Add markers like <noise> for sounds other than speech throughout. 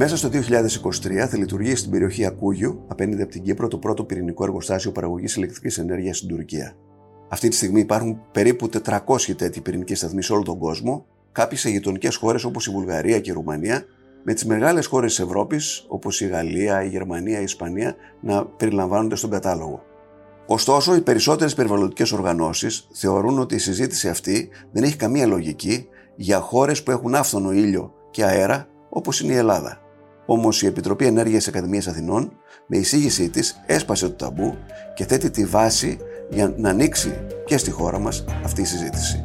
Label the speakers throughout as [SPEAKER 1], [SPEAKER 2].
[SPEAKER 1] Μέσα στο 2023 θα λειτουργήσει στην περιοχή Ακούγιου, απέναντι από την Κύπρο, το πρώτο πυρηνικό εργοστάσιο παραγωγής ηλεκτρικής ενέργειας στην Τουρκία. Αυτή τη στιγμή υπάρχουν περίπου 400 τέτοιοι πυρηνικοί σταθμοί σε όλο τον κόσμο, κάποιοι σε γειτονικές χώρες όπως η Βουλγαρία και η Ρουμανία, με τις μεγάλες χώρες της Ευρώπης όπως η Γαλλία, η Γερμανία, η Ισπανία να περιλαμβάνονται στον κατάλογο. Ωστόσο, οι περισσότερες περιβαλλοντικές οργανώσεις θεωρούν ότι η συζήτηση αυτή δεν έχει καμία λογική για χώρες που έχουν άφθονο ήλιο και αέρα όπως είναι η Ελλάδα. Όμως η Επιτροπή Ενέργειας Ακαδημίας Αθηνών, με εισήγησή της, έσπασε το ταμπού και θέτει τη βάση για να ανοίξει και στη χώρα μας αυτή η συζήτηση.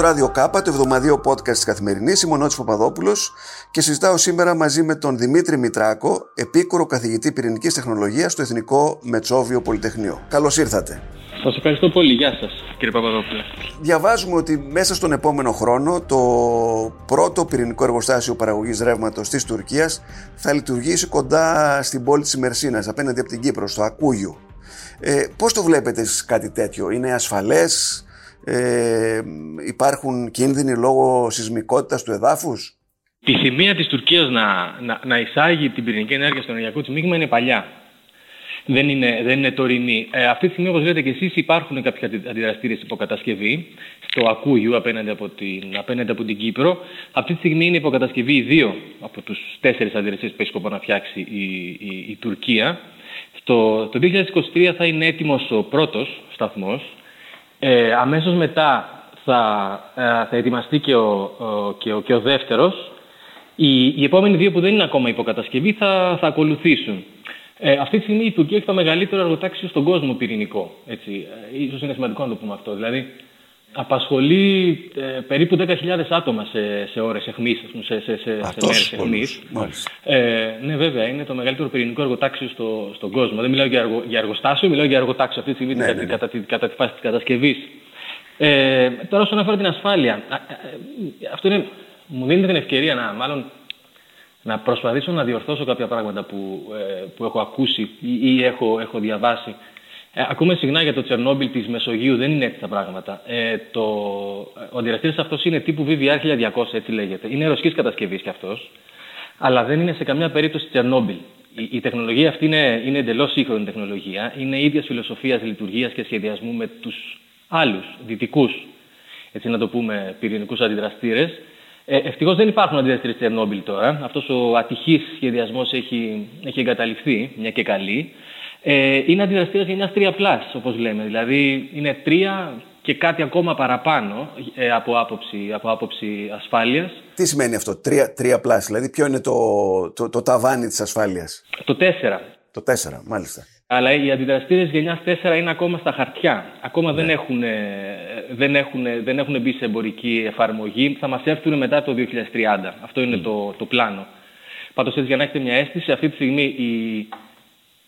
[SPEAKER 1] Το Ράδιο Κάπα, το εβδομαδίο podcast της Καθημερινής. Είμαι ο Νότης Παπαδόπουλος και συζητάω σήμερα μαζί με τον Δημήτρη Μητράκο, επίκουρο καθηγητή πυρηνικής τεχνολογίας στο Εθνικό Μετσόβιο Πολυτεχνείο. Καλώς ήρθατε.
[SPEAKER 2] Σας ευχαριστώ πολύ. Γεια σας, κύριε Παπαδόπουλο.
[SPEAKER 1] Διαβάζουμε ότι μέσα στον επόμενο χρόνο το πρώτο πυρηνικό εργοστάσιο παραγωγής ρεύματος της Τουρκίας θα λειτουργήσει κοντά στην πόλη της Μερσίνας, απέναντι από την Κύπρο, στο Ακούγιο. Ε, Πώς το βλέπετε κάτι τέτοιο, Είναι ασφαλές, ε, υπάρχουν κίνδυνοι λόγω σεισμικότητας του εδάφους;
[SPEAKER 2] Η θυμία της Τουρκίας να, να, να εισάγει την πυρηνική ενέργεια στο ενεργειακό της μείγμα είναι παλιά. Δεν είναι, δεν είναι τωρινή. Ε, αυτή τη στιγμή, όπως λέτε και εσείς, υπάρχουν κάποια αντιδραστήρες υποκατασκευή στο Ακούγιου απέναντι από, την, απέναντι από την Κύπρο. Αυτή τη στιγμή είναι υποκατασκευή οι δύο από τους τέσσερις αντιδραστήρες που έχει σκοπό να φτιάξει η, η, η Τουρκία. Το, το 2023 θα είναι έτοιμος ο πρώτος σταθμός, ε, αμέσως μετά θα, ε, θα ετοιμαστεί και ο, και ο, και ο δεύτερος. Οι, οι επόμενοι δύο που δεν είναι ακόμα υποκατασκευή θα, θα ακολουθήσουν. Ε, αυτή τη στιγμή η Τουρκία έχει το μεγαλύτερο εργοτάξιο στον κόσμο πυρηνικό. Έτσι. Ε, ίσως είναι σημαντικό να το πούμε αυτό. Δηλαδή, απασχολεί ε, περίπου 10.000 άτομα σε, σε ώρες αιχμής, σε, σε, σε, σε μέρες αιχμής. Ε, ναι, βέβαια, είναι το μεγαλύτερο πυρηνικό εργοτάξιο στο, στον κόσμο. Δεν μιλάω για, εργο, για εργοστάσιο, μιλάω για εργοτάξιο αυτή τη στιγμή ναι, κατά, ναι, ναι. Κατά, τη, κατά τη φάση της κατασκευής. Ε, τώρα, όσον αφορά την ασφάλεια, ε, αυτό είναι, μου δίνει την ευκαιρία να, μάλλον, να προσπαθήσω να διορθώσω κάποια πράγματα που, ε, που έχω ακούσει ή, ή έχω, έχω διαβάσει ε, ακούμε συχνά για το Τσερνόμπιλ της Μεσογείου, δεν είναι έτσι τα πράγματα. Ε, το, ο αντιδραστήρας αυτός είναι τύπου VVR 1200, έτσι λέγεται. Είναι ρωσικής κατασκευής κι αυτός, αλλά δεν είναι σε καμιά περίπτωση Τσερνόμπιλ. Η, η τεχνολογία αυτή είναι, είναι εντελώς σύγχρονη τεχνολογία, είναι ίδιας φιλοσοφίας λειτουργίας και σχεδιασμού με τους άλλους δυτικούς, έτσι να το πούμε, πυρηνικούς αντιδραστήρες. Ε, Ευτυχώς δεν υπάρχουν αντιδραστήρες Τσερνόμπιλ τώρα. Αυτός ο ατυχής σχεδιασμός έχει, έχει εγκαταληφθεί, μια και καλή ε, είναι αντιδραστήρα γενιά 3 όπως λέμε. Δηλαδή είναι 3 και κάτι ακόμα παραπάνω ε, από, άποψη, από άποψη ασφάλειας.
[SPEAKER 1] Τι σημαίνει αυτό, 3, 3 δηλαδή ποιο είναι το, το, το ταβάνι της ασφάλειας;
[SPEAKER 2] Το 4.
[SPEAKER 1] Το 4, μάλιστα.
[SPEAKER 2] Αλλά οι αντιδραστήρες γενιάς 4 είναι ακόμα στα χαρτιά. Ακόμα δεν, ναι. έχουν, δεν, έχουν, δεν έχουν μπει σε εμπορική εφαρμογή. Θα μας έρθουν μετά το 2030. Αυτό είναι το, το πλάνο. Πάντως, έτσι για να έχετε μια αίσθηση, αυτή τη στιγμή η,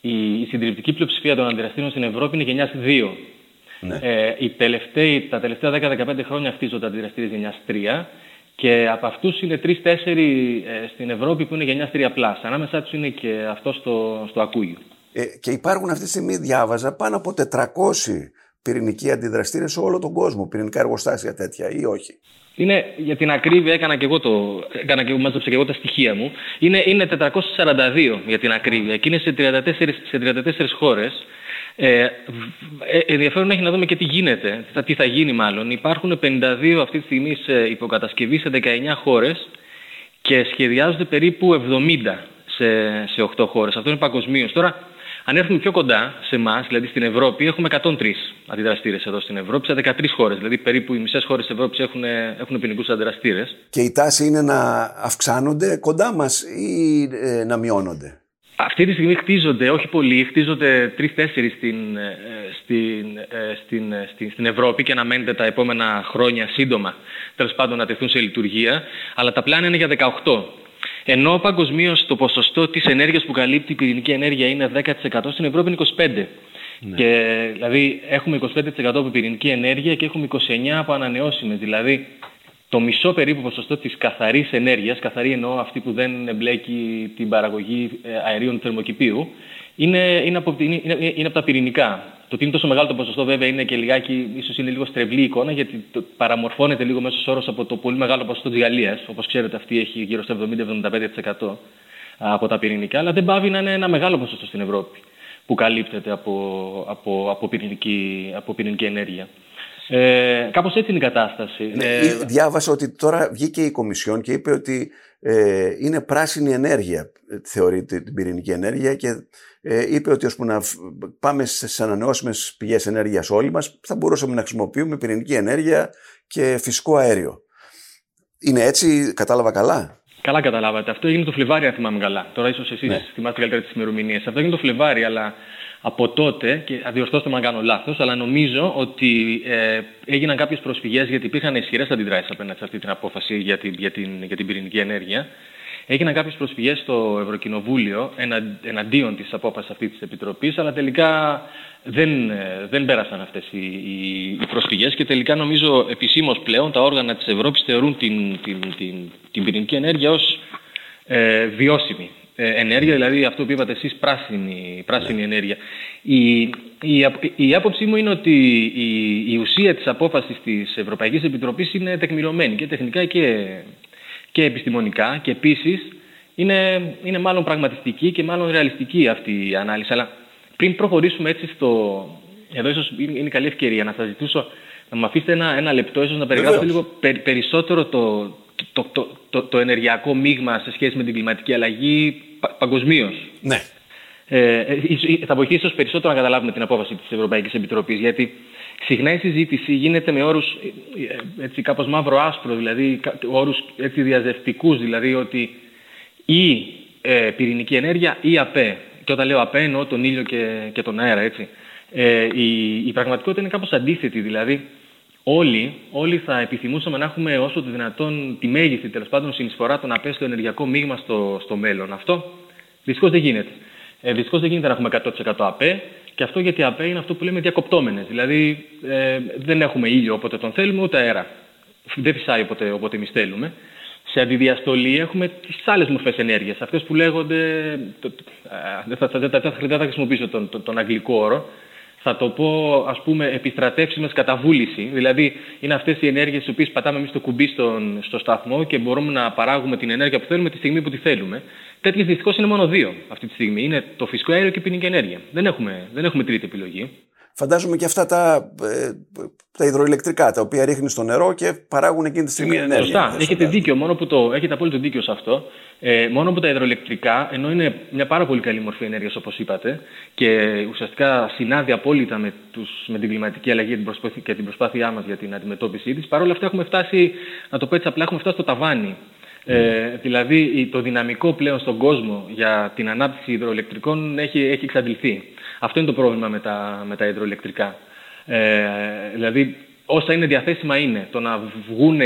[SPEAKER 2] η συντριπτική πλειοψηφία των αντιδραστήρων στην Ευρώπη είναι γενιάς 2. Ναι. Ε, οι τελευταίοι, τα τελευταία 10-15 χρόνια χτίζονται αντιδραστήρες γενιάς 3 και από αυτούς είναι 3-4 ε, στην Ευρώπη που είναι γενιάς 3+. Ανάμεσά τους είναι και αυτό στο, στο Ακούγιο.
[SPEAKER 1] Ε, και υπάρχουν αυτή τη στιγμή, διάβαζα, πάνω από 400 πυρηνικοί αντιδραστήρες σε όλο τον κόσμο, πυρηνικά εργοστάσια τέτοια ή όχι.
[SPEAKER 2] Είναι, για την ακρίβεια, έκανα και εγώ, το, έκανα και, μάζεψα και εγώ τα στοιχεία μου, είναι, είναι 442 για την ακρίβεια και είναι σε 34, σε 34 χώρες. Ε, ε, ενδιαφέρον έχει να δούμε και τι γίνεται, τι θα γίνει μάλλον. Υπάρχουν 52 αυτή τη στιγμή σε υποκατασκευή σε 19 χώρες και σχεδιάζονται περίπου 70 σε, σε 8 χώρες. Αυτό είναι παγκοσμίως. Τώρα, αν έρθουμε πιο κοντά σε εμάς, δηλαδή στην Ευρώπη, έχουμε 103 αντιδραστήρες εδώ στην Ευρώπη, σε 13 χώρες. Δηλαδή περίπου οι μισές χώρες της Ευρώπης έχουν, έχουν ποινικούς αντιδραστήρες.
[SPEAKER 1] Και η τάση είναι να αυξάνονται κοντά μας ή ε, να μειώνονται;
[SPEAKER 2] Αυτή τη στιγμή χτίζονται, όχι πολλοί, χτίζονται τρει-τέσσερι στην, ε, στην, ε, στην, ε, στην, στην, Ευρώπη και αναμένεται τα επόμενα χρόνια σύντομα τέλος πάντων να τεθούν σε λειτουργία. Αλλά τα πλάνα είναι για 18. Ενώ παγκοσμίως το ποσοστό της ενέργειας που καλύπτει η πυρηνική ενέργεια είναι 10%, στην Ευρώπη είναι 25%. Ναι. Και, δηλαδή έχουμε 25% από πυρηνική ενέργεια και έχουμε 29% από ανανεώσιμες. Δηλαδή το μισό περίπου ποσοστό της καθαρής ενέργειας, καθαρή εννοώ αυτή που δεν εμπλέκει την παραγωγή ε, αερίων θερμοκηπίου, είναι, είναι, από, είναι, είναι από τα πυρηνικά. Το ότι είναι τόσο μεγάλο το ποσοστό βέβαια είναι και λιγάκι, ίσως είναι λίγο στρεβλή εικόνα γιατί το παραμορφώνεται λίγο μέσω όρος από το πολύ μεγάλο ποσοστό της Γαλλίας. Όπως ξέρετε αυτή έχει γύρω στο 70-75% από τα πυρηνικά, αλλά δεν πάβει να είναι ένα μεγάλο ποσοστό στην Ευρώπη που καλύπτεται από, από, από, πυρηνική, από πυρηνική ενέργεια. Ε, κάπως έτσι είναι η κατάσταση.
[SPEAKER 1] Ναι, ε, διάβασα ότι τώρα βγήκε η Κομισιόν και είπε ότι ε, είναι πράσινη ενέργεια, θεωρείται την πυρηνική ενέργεια και ε, είπε ότι ώσπου να πάμε σε ανανεώσιμες πηγές ενέργειας όλοι μας θα μπορούσαμε να χρησιμοποιούμε πυρηνική ενέργεια και φυσικό αέριο. Είναι έτσι, κατάλαβα καλά;
[SPEAKER 2] Καλά καταλάβατε. Αυτό έγινε το Φλεβάρι, αν θυμάμαι καλά. Τώρα ίσως εσείς ναι. θυμάστε καλύτερα τις ημερομηνίες. Αυτό έγινε το Φλεβάρι, αλλά από τότε, και διορθώστε με αν κάνω λάθος, αλλά νομίζω ότι ε, έγιναν κάποιες προσφυγές γιατί υπήρχαν ισχυρές αντιδράσεις απέναντι σε αυτή την απόφαση για την, για την, για την πυρηνική ενέργεια. Έγιναν κάποιες προσφυγές στο Ευρωκοινοβούλιο εναντίον της απόφασης αυτής της Επιτροπής, αλλά τελικά δεν, ε, δεν πέρασαν αυτές οι, οι, οι προσφυγές και τελικά νομίζω επισήμως πλέον τα όργανα της Ευρώπης θεωρούν την, την, την, την πυρηνική ενέργεια ως ε, βιώσιμη ε, ενέργεια, δηλαδή αυτό που είπατε εσείς πράσινη, πράσινη ναι. ενέργεια. Η, η, η άποψή μου είναι ότι η, η ουσία της απόφασης της Ευρωπαϊκής Επιτροπής είναι τεκμηρωμένη και τεχνικά και, και επιστημονικά και επίσης είναι, είναι μάλλον πραγματιστική και μάλλον ρεαλιστική αυτή η ανάλυση. Αλλά πριν προχωρήσουμε έτσι στο... Εδώ ίσως είναι καλή ευκαιρία να σας ζητήσω να μου αφήσετε ένα, ένα λεπτό ίσως να περιγράψετε λίγο περισσότερο το, το, το, το, το, ενεργειακό μείγμα σε σχέση με την κλιματική αλλαγή πα, παγκοσμίως.
[SPEAKER 1] Ναι.
[SPEAKER 2] Ε, ε θα βοηθήσει ίσως περισσότερο να καταλάβουμε την απόφαση της Ευρωπαϊκής Επιτροπής γιατί συχνά η συζήτηση γίνεται με όρους ε, έτσι κάπως μαύρο-άσπρο, δηλαδή όρους έτσι διαζευτικούς, δηλαδή ότι ή ε, πυρηνική ενέργεια ή ΑΠΕ. Και όταν λέω ΑΠΕ εννοώ τον ήλιο και, και τον αέρα, έτσι. Ε, η, η πραγματικότητα είναι κάπως αντίθετη, δηλαδή όλοι, όλοι θα επιθυμούσαμε να έχουμε όσο το δυνατόν τη μέγιστη τέλος πάντων συνεισφορά των ΑΠΕ στο ενεργειακό μείγμα στο, στο μέλλον. Αυτό δυστυχώς δεν γίνεται. Ε, δυστυχώς δεν γίνεται να έχουμε 100% ΑΠΕ και αυτό γιατί ΑΠΕ είναι αυτό που λέμε διακοπτόμενες. Δηλαδή ε, δεν έχουμε ήλιο όποτε τον θέλουμε ούτε αέρα. Δεν φυσάει όποτε, όποτε εμείς θέλουμε. Σε αντιδιαστολή έχουμε τις άλλες μορφές ενέργειας. Αυτές που λέγονται. δεν, θα, θα, θα, θα, χρησιμοποιήσω τον, τον, τον αγγλικό όρο θα το πω ας πούμε επιστρατεύσιμες κατά βούληση. Δηλαδή είναι αυτές οι ενέργειες τις οποίες πατάμε εμείς το κουμπί στον, στο σταθμό και μπορούμε να παράγουμε την ενέργεια που θέλουμε τη στιγμή που τη θέλουμε. Τέτοιες δυστυχώς είναι μόνο δύο αυτή τη στιγμή. Είναι το φυσικό αέριο και η ποινική ενέργεια. Δεν έχουμε, δεν έχουμε τρίτη επιλογή.
[SPEAKER 1] Φαντάζομαι και αυτά τα, ε, τα υδροηλεκτρικά τα οποία ρίχνει στο νερό και παράγουν εκείνη τη στιγμή ενέργεια.
[SPEAKER 2] Σωστά. Έχετε δίκιο. Μόνο που το, έχετε απόλυτο δίκιο σε αυτό. Ε, μόνο που τα υδροελεκτρικά, ενώ είναι μια πάρα πολύ καλή μορφή ενέργειας, όπως είπατε, και ουσιαστικά συνάδει απόλυτα με, τους, με την κλιματική αλλαγή και την προσπάθειά μας για την αντιμετώπιση της, παρόλα αυτά έχουμε φτάσει, να το πω έτσι απλά, έχουμε φτάσει στο ταβάνι. Ε, δηλαδή το δυναμικό πλέον στον κόσμο για την ανάπτυξη υδροελεκτρικών έχει, έχει εξαντληθεί. Αυτό είναι το πρόβλημα με τα, με τα υδροελεκτρικά. Ε, δηλαδή όσα είναι διαθέσιμα είναι. Το να βγουν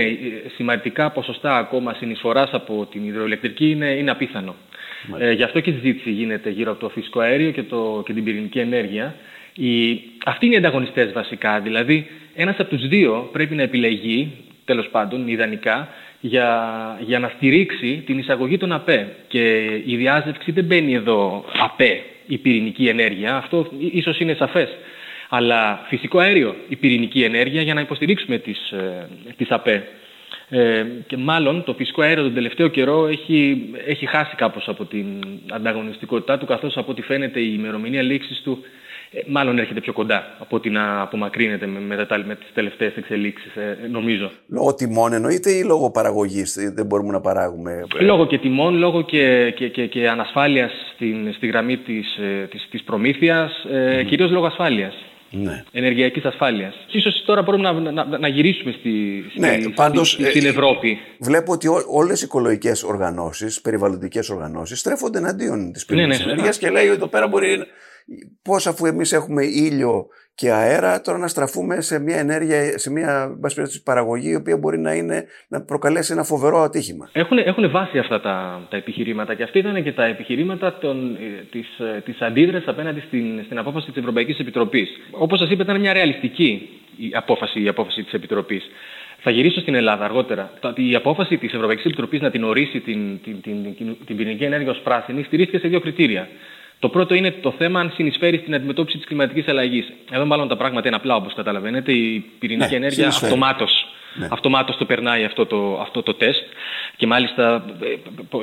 [SPEAKER 2] σημαντικά ποσοστά ακόμα συνεισφοράς από την υδροελεκτρική είναι, είναι απίθανο. Ε, γι' αυτό και η συζήτηση γίνεται γύρω από το φυσικό αέριο και, το, και την πυρηνική ενέργεια. Η, αυτοί είναι οι ανταγωνιστές βασικά. Δηλαδή, ένας από τους δύο πρέπει να επιλεγεί, τέλος πάντων, ιδανικά, για, για να στηρίξει την εισαγωγή των ΑΠΕ. Και η διάζευξη δεν μπαίνει εδώ ΑΠΕ, η πυρηνική ενέργεια. Αυτό ίσως είναι σαφές αλλά φυσικό αέριο, η πυρηνική ενέργεια για να υποστηρίξουμε τις, ε, τις ΑΠΕ. Ε, και μάλλον το φυσικό αέριο τον τελευταίο καιρό έχει, έχει χάσει κάπως από την ανταγωνιστικότητά του καθώς από ό,τι φαίνεται η ημερομηνία λήξης του ε, μάλλον έρχεται πιο κοντά από ότι να απομακρύνεται με, με, με τις τελευταίες εξελίξεις, ε, νομίζω.
[SPEAKER 1] Λόγω τιμών εννοείται ή λόγω παραγωγής ε, δεν μπορούμε να παράγουμε.
[SPEAKER 2] Λόγω και τιμών, λόγω και, και, και, και ανασφάλειας στην, στη γραμμή της, της, της προμήθειας, ε, κυρίως λόγω ασφάλειας. ναι. ενεργειακής ασφάλειας. Και ίσως τώρα μπορούμε να, να, να γυρίσουμε στη,
[SPEAKER 1] ναι, πάντως,
[SPEAKER 2] στη, στην ε, Ευρώπη.
[SPEAKER 1] Βλέπω ότι ό, όλες οι οικολογικές οργανώσεις, περιβαλλοντικές οργανώσεις στρέφονται εναντίον της πυρηνικής ναι, ναι, ενέργειας και λέει ότι εδώ πέρα μπορεί πώς αφού εμείς έχουμε ήλιο και αέρα, τώρα να στραφούμε σε μια ενέργεια, σε μια παραγωγή η οποία μπορεί να, είναι, να προκαλέσει ένα φοβερό ατύχημα.
[SPEAKER 2] Έχουν, έχουν βάσει αυτά τα, τα επιχειρήματα και αυτά ήταν και τα επιχειρήματα των, ε, της, ε, της αντίδρασης απέναντι στην, στην απόφαση της Ευρωπαϊκής Επιτροπής. Όπως σας είπα ήταν μια ρεαλιστική η απόφαση, η απόφαση της Επιτροπής. Θα γυρίσω στην Ελλάδα αργότερα. Η απόφαση της Ευρωπαϊκής Επιτροπής να την ορίσει την, την, την, την, την πυρηνική ενέργεια ως πράσινη στηρίχθηκε σε δύο κριτήρια. Το πρώτο είναι το θέμα αν συνεισφέρει στην αντιμετώπιση της κλιματικής αλλαγής. Εδώ, μάλλον τα πράγματα είναι απλά όπως καταλαβαίνετε. Η πυρηνική ναι, ενέργεια αυτομάτως ναι. αυτομάτως το περνάει αυτό το, αυτό το τεστ και μάλιστα ε,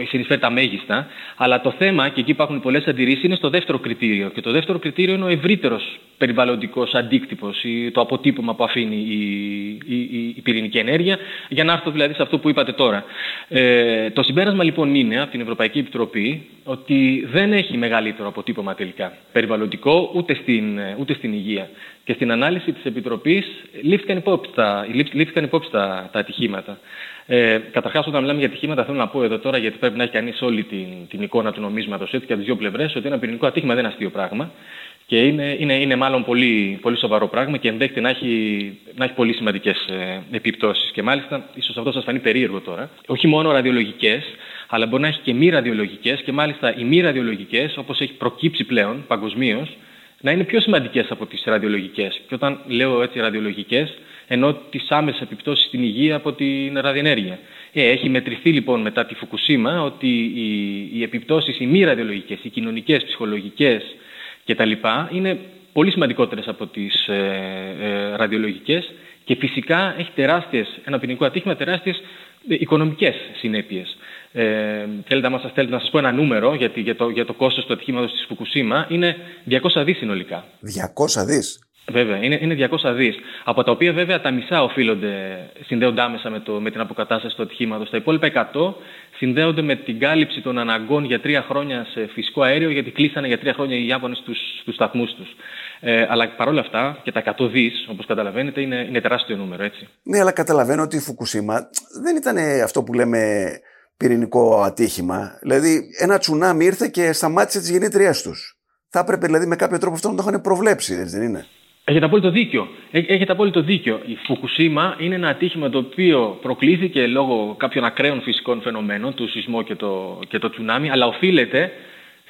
[SPEAKER 2] ε, συνεισφέρει τα μέγιστα. Αλλά το θέμα, και εκεί υπάρχουν πολλές αντιρρήσεις, είναι στο δεύτερο κριτήριο. Και το δεύτερο κριτήριο είναι ο ευρύτερος περιβαλλοντικός αντίκτυπος ή το αποτύπωμα που αφήνει η, η, η, πυρηνική ενέργεια. Για να έρθω δηλαδή σε αυτό που είπατε τώρα. Ε, το συμπέρασμα λοιπόν είναι από την Ευρωπαϊκή Επιτροπή ότι δεν έχει μεγαλύτερο αποτύπωμα τελικά περιβαλλοντικό ούτε στην, ούτε στην υγεία. Και στην ανάλυση της Επιτροπής λήφθηκαν υπόψη τα, λήφθηκαν υπόψη τα, τα ατυχήματα. Ε, Καταρχάς, όταν μιλάμε για ατυχήματα, θέλω να πω εδώ τώρα, γιατί πρέπει να έχει κανείς όλη την, την εικόνα του νομίσματος έτσι και από τις δύο πλευρές, ότι ένα πυρηνικό ατύχημα δεν είναι αστείο πράγμα. Και είναι, είναι, είναι μάλλον πολύ, πολύ σοβαρό πράγμα και ενδέχεται να έχει, να έχει πολύ σημαντικές ε, επιπτώσεις. Και μάλιστα, ίσως αυτό σας φανεί περίεργο τώρα, όχι μόνο ραδιολογικές, αλλά μπορεί να έχει και μη ραδιολογικές και μάλιστα οι μη ραδιολογικές, όπως έχει προκύψει πλέον παγκοσμίως, να είναι πιο σημαντικές από τις ραδιολογικές. Και όταν λέω έτσι ραδιολογικές, ενώ τις άμεσες επιπτώσεις στην υγεία από την ραδιενέργεια. Ε, έχει μετρηθεί λοιπόν μετά τη Φουκουσίμα ότι οι, οι επιπτώσεις οι μη ραδιολογικές, οι κοινωνικές, ψυχολογικές κτλ. είναι πολύ σημαντικότερες από τις ε, ε, ραδιολογικές και φυσικά έχει τεράστιες, ένα ποινικό ατύχημα τεράστιες ε, οικονομικές συνέπειες. Ε, θέλετε να σας, θέλετε να σας πω ένα νούμερο γιατί, για, το, για το κόστος του ατυχήματος της Φουκουσίμα είναι 200 δις συνολικά.
[SPEAKER 1] 200 δις;
[SPEAKER 2] Βέβαια, είναι, είναι 200 δις. Από τα οποία βέβαια τα μισά οφείλονται, συνδέονται άμεσα με, το, με την αποκατάσταση του ατυχήματος. Τα υπόλοιπα 100 συνδέονται με την κάλυψη των αναγκών για τρία χρόνια σε φυσικό αέριο, γιατί κλείσανε για τρία χρόνια οι Ιάπωνες στους, στους σταθμούς τους. Ε, αλλά παρόλα αυτά και τα 100 δις, όπως καταλαβαίνετε, είναι, είναι τεράστιο νούμερο, έτσι.
[SPEAKER 1] Ναι, αλλά καταλαβαίνω ότι η Φουκουσίμα δεν ήταν αυτό που λέμε πυρηνικό ατύχημα. Δηλαδή, ένα τσουνάμι ήρθε και σταμάτησε τις γεννήτριές τους. Θα έπρεπε δηλαδή με κάποιο τρόπο αυτό να το είχαν προβλέψει, δεν είναι;
[SPEAKER 2] Έχετε απόλυτο δίκιο. Έχετε απόλυτο δίκιο. Η Φουκουσίμα είναι ένα ατύχημα το οποίο προκλήθηκε λόγω κάποιων ακραίων φυσικών φαινομένων, του σεισμό και το, και το τσουνάμι, αλλά οφείλεται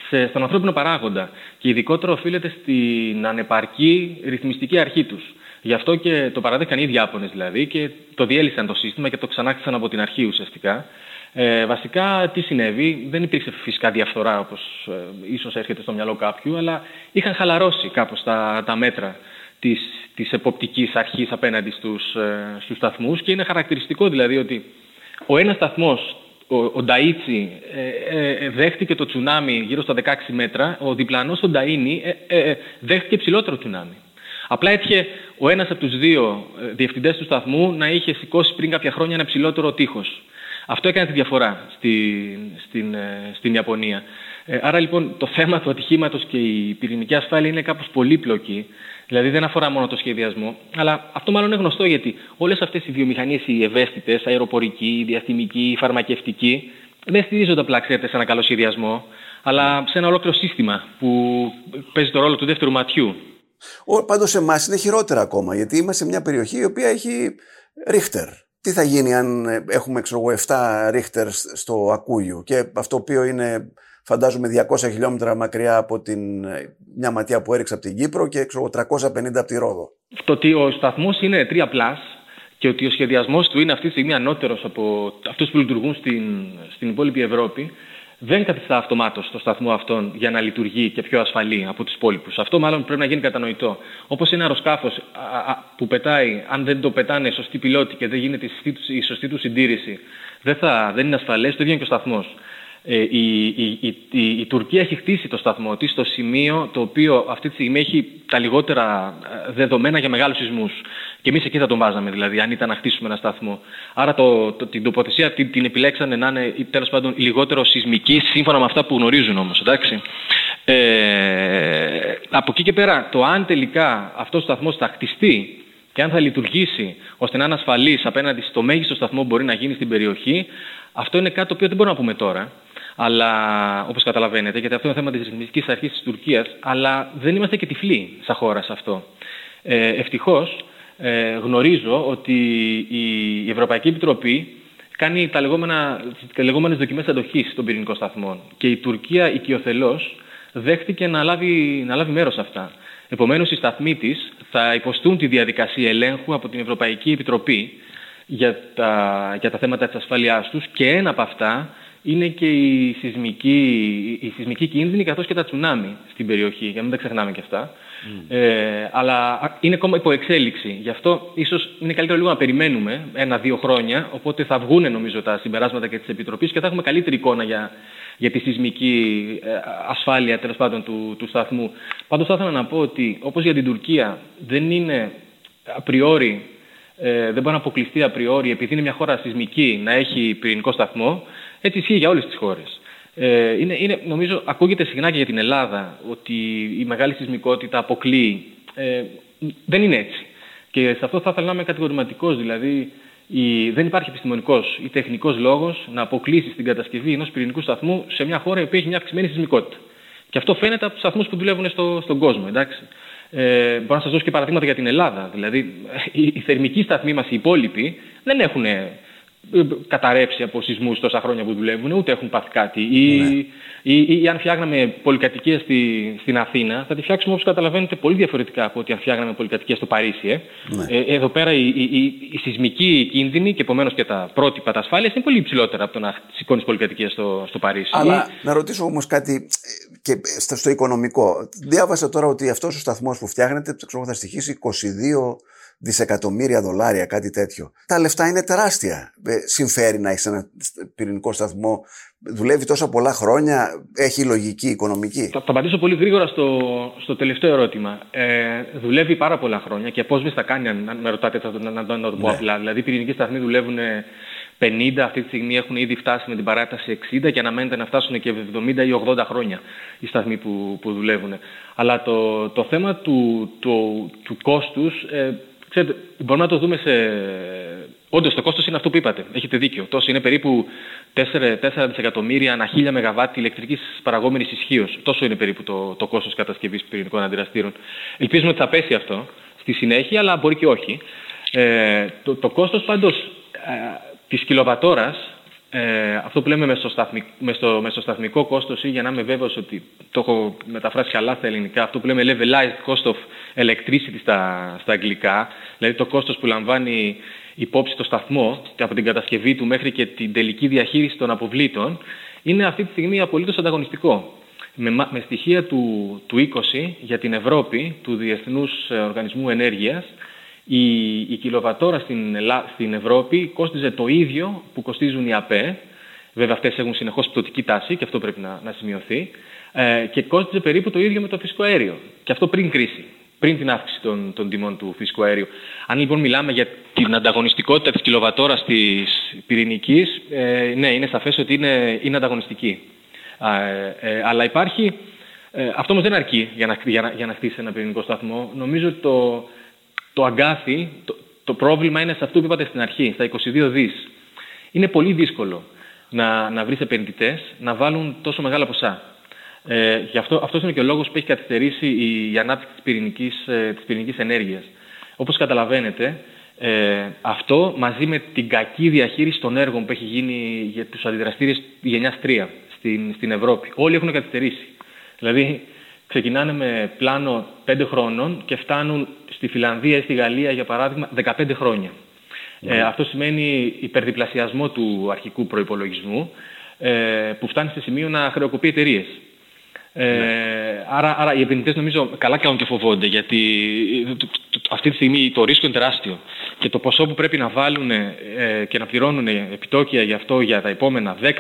[SPEAKER 2] σε, στον ανθρώπινο παράγοντα. Και ειδικότερα οφείλεται στην ανεπαρκή ρυθμιστική αρχή τους. Γι' αυτό και το παραδέχαν οι ίδιοι Ιάπωνες δηλαδή και το διέλυσαν το σύστημα και το ξανάχτισαν από την αρχή ουσιαστικά. Ε, βασικά τι συνέβη, δεν υπήρξε φυσικά διαφθορά όπως ε, ίσως έρχεται στο μυαλό κάποιου, αλλά είχαν χαλαρώσει κάπως τα, τα μέτρα της, της εποπτικής αρχής απέναντι στους, ε, στους σταθμούς και είναι χαρακτηριστικό δηλαδή ότι ο ένας σταθμός, ο, ο Νταΐτσι, ε, ε, ε, δέχτηκε το τσουνάμι γύρω στα 16 μέτρα, ο διπλανός, ο Νταΐνι, δέχτηκε ψηλότερο τσουνάμι. Απλά έτυχε ο ένας από τους δύο διευθυντές του σταθμού να είχε σηκώσει πριν κάποια χρόνια ένα ψηλότερο τείχος. Αυτό έκανε τη διαφορά στην, στην, ε, στην Ιαπωνία. Ε, άρα λοιπόν το θέμα του ατυχήματος και η πυρηνική ασφάλεια είναι κάπως πολύπλοκη. Δηλαδή δεν αφορά μόνο το σχεδιασμό, αλλά αυτό μάλλον είναι γνωστό γιατί όλες αυτές οι βιομηχανίες, οι ευαίσθητες, αεροπορική, η διαστημική, η φαρμακευτική, δεν στηρίζονται απλά ξέρετε, σε ένα καλό σχεδιασμό, αλλά σε ένα ολόκληρο σύστημα που παίζει το ρόλο του δεύτερου ματιού.
[SPEAKER 1] Πάντως σε εμάς είναι χειρότερα ακόμα, γιατί είμαστε σε μια περιοχή η οποία έχει ρίχτερ τι θα γίνει αν ε, έχουμε ξέρω, 7 ρίχτερ στο Ακούγιο και αυτό οποίο είναι φαντάζομαι 200 χιλιόμετρα μακριά από την, ε, μια ματιά που έριξε από την Κύπρο και ξέρω, 350 από τη Ρόδο.
[SPEAKER 2] Το ότι ο σταθμός είναι 3 πλάς και ότι ο σχεδιασμός του είναι αυτή τη στιγμή ανώτερος από αυτούς που λειτουργούν στην, στην υπόλοιπη Ευρώπη δεν καθιστά αυτομάτως το σταθμό αυτόν για να λειτουργεί και πιο ασφαλή από τους υπόλοιπους. Αυτό μάλλον πρέπει να γίνει κατανοητό. Όπως ένα αεροσκάφο που πετάει, αν δεν το πετάνε σωστοί πιλότοι και δεν γίνεται η σωστή τους συντήρηση, δεν, θα, δεν είναι ασφαλές, το ίδιο είναι και ο σταθμός. Ε, η, η, η, η, Τουρκία έχει χτίσει το σταθμό της στο σημείο το οποίο αυτή τη στιγμή έχει τα λιγότερα ε, δεδομένα για μεγάλους σεισμούς. Και εμείς εκεί θα τον βάζαμε δηλαδή, αν ήταν να χτίσουμε ένα σταθμό. Άρα το, το, την τοποθεσία την, την επιλέξανε να είναι τέλος πάντων λιγότερο σεισμική, σύμφωνα με αυτά που γνωρίζουν όμως, εντάξει. Ε, από εκεί και πέρα, το αν τελικά αυτός ο σταθμός θα χτιστεί και αν θα λειτουργήσει ώστε να είναι ασφαλής απέναντι στο μέγιστο σταθμό που μπορεί να γίνει στην περιοχή, αυτό είναι κάτι το οποίο δεν μπορούμε να πούμε τώρα. Αλλά όπως καταλαβαίνετε, γιατί αυτό είναι θέμα της ρυθμιστικής αρχής της Τουρκίας, αλλά δεν είμαστε και τυφλοί σαν χώρα σε αυτό. Ε, Ευτυχώς ε, γνωρίζω ότι η Ευρωπαϊκή Επιτροπή κάνει τα λεγόμενα, τις λεγόμενες δοκιμές αντοχής των πυρηνικών σταθμών και η Τουρκία οικειοθελώς δέχτηκε να λάβει, να λάβει μέρος σε αυτά. Επομένως, οι σταθμοί της θα υποστούν τη διαδικασία ελέγχου από την Ευρωπαϊκή Επιτροπή για τα, για τα θέματα της ασφάλειάς τους και ένα από αυτά είναι και η σεισμική, η σεισμική κίνδυνη καθώς και τα τσουνάμι στην περιοχή, για να μην τα ξεχνάμε και αυτά. Mm. Ε, αλλά είναι ακόμα υπό εξέλιξη. Γι' αυτό ίσως είναι καλύτερο λίγο να περιμένουμε ένα-δύο χρόνια, οπότε θα βγουν νομίζω τα συμπεράσματα και της Επιτροπής και θα έχουμε καλύτερη εικόνα για, για τη σεισμική ε, ασφάλεια τέλος πάντων του, του σταθμού. Πάντως θα ήθελα να πω ότι όπως για την Τουρκία δεν είναι απριόρι ε, δεν μπορεί να αποκλειστεί απριόρι επειδή είναι μια χώρα σεισμική να έχει πυρηνικό σταθμό, έτσι ισχύει για όλες τις χώρες. Ε, είναι, είναι, νομίζω ακούγεται συχνά και για την Ελλάδα ότι η μεγάλη σεισμικότητα αποκλείει. Ε, δεν είναι έτσι. Και σε αυτό θα ήθελα να είμαι κατηγορηματικός. Δηλαδή, η, δεν υπάρχει επιστημονικός ή τεχνικός λόγος να αποκλείσει την κατασκευή ενός πυρηνικού σταθμού σε μια χώρα που έχει μια αυξημένη σεισμικότητα. Και αυτό φαίνεται από τους σταθμούς που δουλεύουν στο, στον κόσμο. Εντάξει. Ε, μπορώ να σας δώσω και παραδείγματα για την Ελλάδα. Δηλαδή, <laughs> οι, οι θερμικοί σταθμοί μας, οι υπόλοιποι, δεν έχουν καταρρεύσει από σεισμούς τόσα χρόνια που δουλεύουν, ούτε έχουν πάθει κάτι. Ή, ναι. ή, ή, αν φτιάχναμε πολυκατοικία στη, στην Αθήνα, θα τη φτιάξουμε όπως καταλαβαίνετε πολύ διαφορετικά από ότι αν φτιάχναμε πολυκατοικία στο Παρίσι. Ε. Ναι. Ε, εδώ πέρα η, η, η, η σεισμική κίνδυνη και επομένως και τα πρότυπα τα ασφάλεια είναι πολύ υψηλότερα από το να σηκώνεις πολυκατοικία στο, στο Παρίσι.
[SPEAKER 1] Αλλά ή... να ρωτήσω όμως κάτι ε, και στο, στο οικονομικό. Διάβασα τώρα ότι αυτός ο σταθμός που φτιάχνεται θα στοιχήσει 22 δισεκατομμύρια δολάρια, κάτι τέτοιο. Τα λεφτά είναι τεράστια. Ε, συμφέρει να έχεις ένα πυρηνικό σταθμό. Δουλεύει τόσα πολλά χρόνια, έχει λογική οικονομική.
[SPEAKER 2] Θα, θα απαντήσω πολύ γρήγορα στο, στο τελευταίο ερώτημα. Ε, δουλεύει πάρα πολλά χρόνια και πώς θα κάνει, αν με ρωτάτε, θα, να, να, να το πω ναι. απλά. Δηλαδή, οι πυρηνικοί σταθμοί δουλεύουν 50, αυτή τη στιγμή έχουν ήδη φτάσει με την παράταση 60 και αναμένεται να φτάσουν και 70 ή 80 χρόνια οι σταθμοί που, που δουλεύουν. Αλλά το, το θέμα του, του, του κόστους ε, Ξέρετε, μπορούμε να το δούμε σε. Όντως, το κόστος είναι αυτό που είπατε. Έχετε δίκιο. Τόσο είναι περίπου 4, 4 δισεκατομμύρια ανά 1000 ΜΒ ηλεκτρικής παραγόμενης ισχύως. Τόσο είναι περίπου το, το κόστος κατασκευής πυρηνικών αντιδραστήρων. Ελπίζουμε ότι θα πέσει αυτό στη συνέχεια, αλλά μπορεί και όχι. Ε, το, το κόστος πάντως ε, της κιλοβατόρας ε, αυτό που λέμε μεσοσταθμικό, μεσο, μεσοσταθμικό κόστος ή για να είμαι βέβαιος ότι το έχω μεταφράσει καλά στα ελληνικά, αυτό που λέμε levelized cost of electricity στα, στα αγγλικά, δηλαδή το κόστος που λαμβάνει υπόψη το σταθμό από την κατασκευή του μέχρι και την τελική διαχείριση των αποβλήτων, είναι αυτή τη στιγμή απολύτως ανταγωνιστικό. Με, με στοιχεία του, του 20 για την Ευρώπη, του Διεθνούς Οργανισμού Ενέργειας, η, η κιλοβατόρα στην, στην Ευρώπη κόστιζε το ίδιο που κοστίζουν οι ΑΠΕ. Βέβαια αυτές έχουν συνεχώς πτωτική τάση και αυτό πρέπει να, να σημειωθεί. Ε, και κόστιζε περίπου το ίδιο με το φυσικό αέριο. Και αυτό πριν κρίση, πριν την αύξηση των, των τιμών του φυσικού αέριου. Αν λοιπόν μιλάμε για την ανταγωνιστικότητα της κιλοβατόρας της πυρηνικής, ε, ναι, είναι σαφές ότι είναι, είναι ανταγωνιστική. Ε, ε, αλλά υπάρχει... Ε, αυτό όμως δεν αρκεί για να, για, να, για να χτίσει ένα πυρηνικό σταθμό. Νομίζω ότι το, το αγκάθι, το, το πρόβλημα είναι σε αυτό που είπατε στην αρχή, στα 22 δις. Είναι πολύ δύσκολο να, να βρεις επενδυτές να βάλουν τόσο μεγάλα ποσά. Ε, γι' αυτό αυτός είναι και ο λόγος που έχει καθυστερήσει η, η ανάπτυξη της πυρηνικής, ε, της πυρηνικής ενέργειας. Όπως καταλαβαίνετε, ε, αυτό μαζί με την κακή διαχείριση των έργων που έχει γίνει για τους αντιδραστήριες γενιάς 3 στην, στην Ευρώπη. Όλοι έχουν καθυστερήσει. Δηλαδή, ξεκινάνε με πλάνο 5 χρόνων και φτάνουν στη Φιλανδία ή στη Γαλλία, για παράδειγμα, 15 χρόνια. Ε, αυτό σημαίνει υπερδιπλασιασμό του αρχικού προϋπολογισμού, ε, που φτάνει σε σημείο να χρεοκοπεί εταιρείες. Ε, ναι. άρα, άρα οι επενδυτές νομίζω καλά κάνουν και φοβόνται γιατί αυτή τη στιγμή το ρίσκο είναι τεράστιο και το ποσό που πρέπει να βάλουν ε, και να πληρώνουν επιτόκια γι' αυτό για τα επόμενα 10-15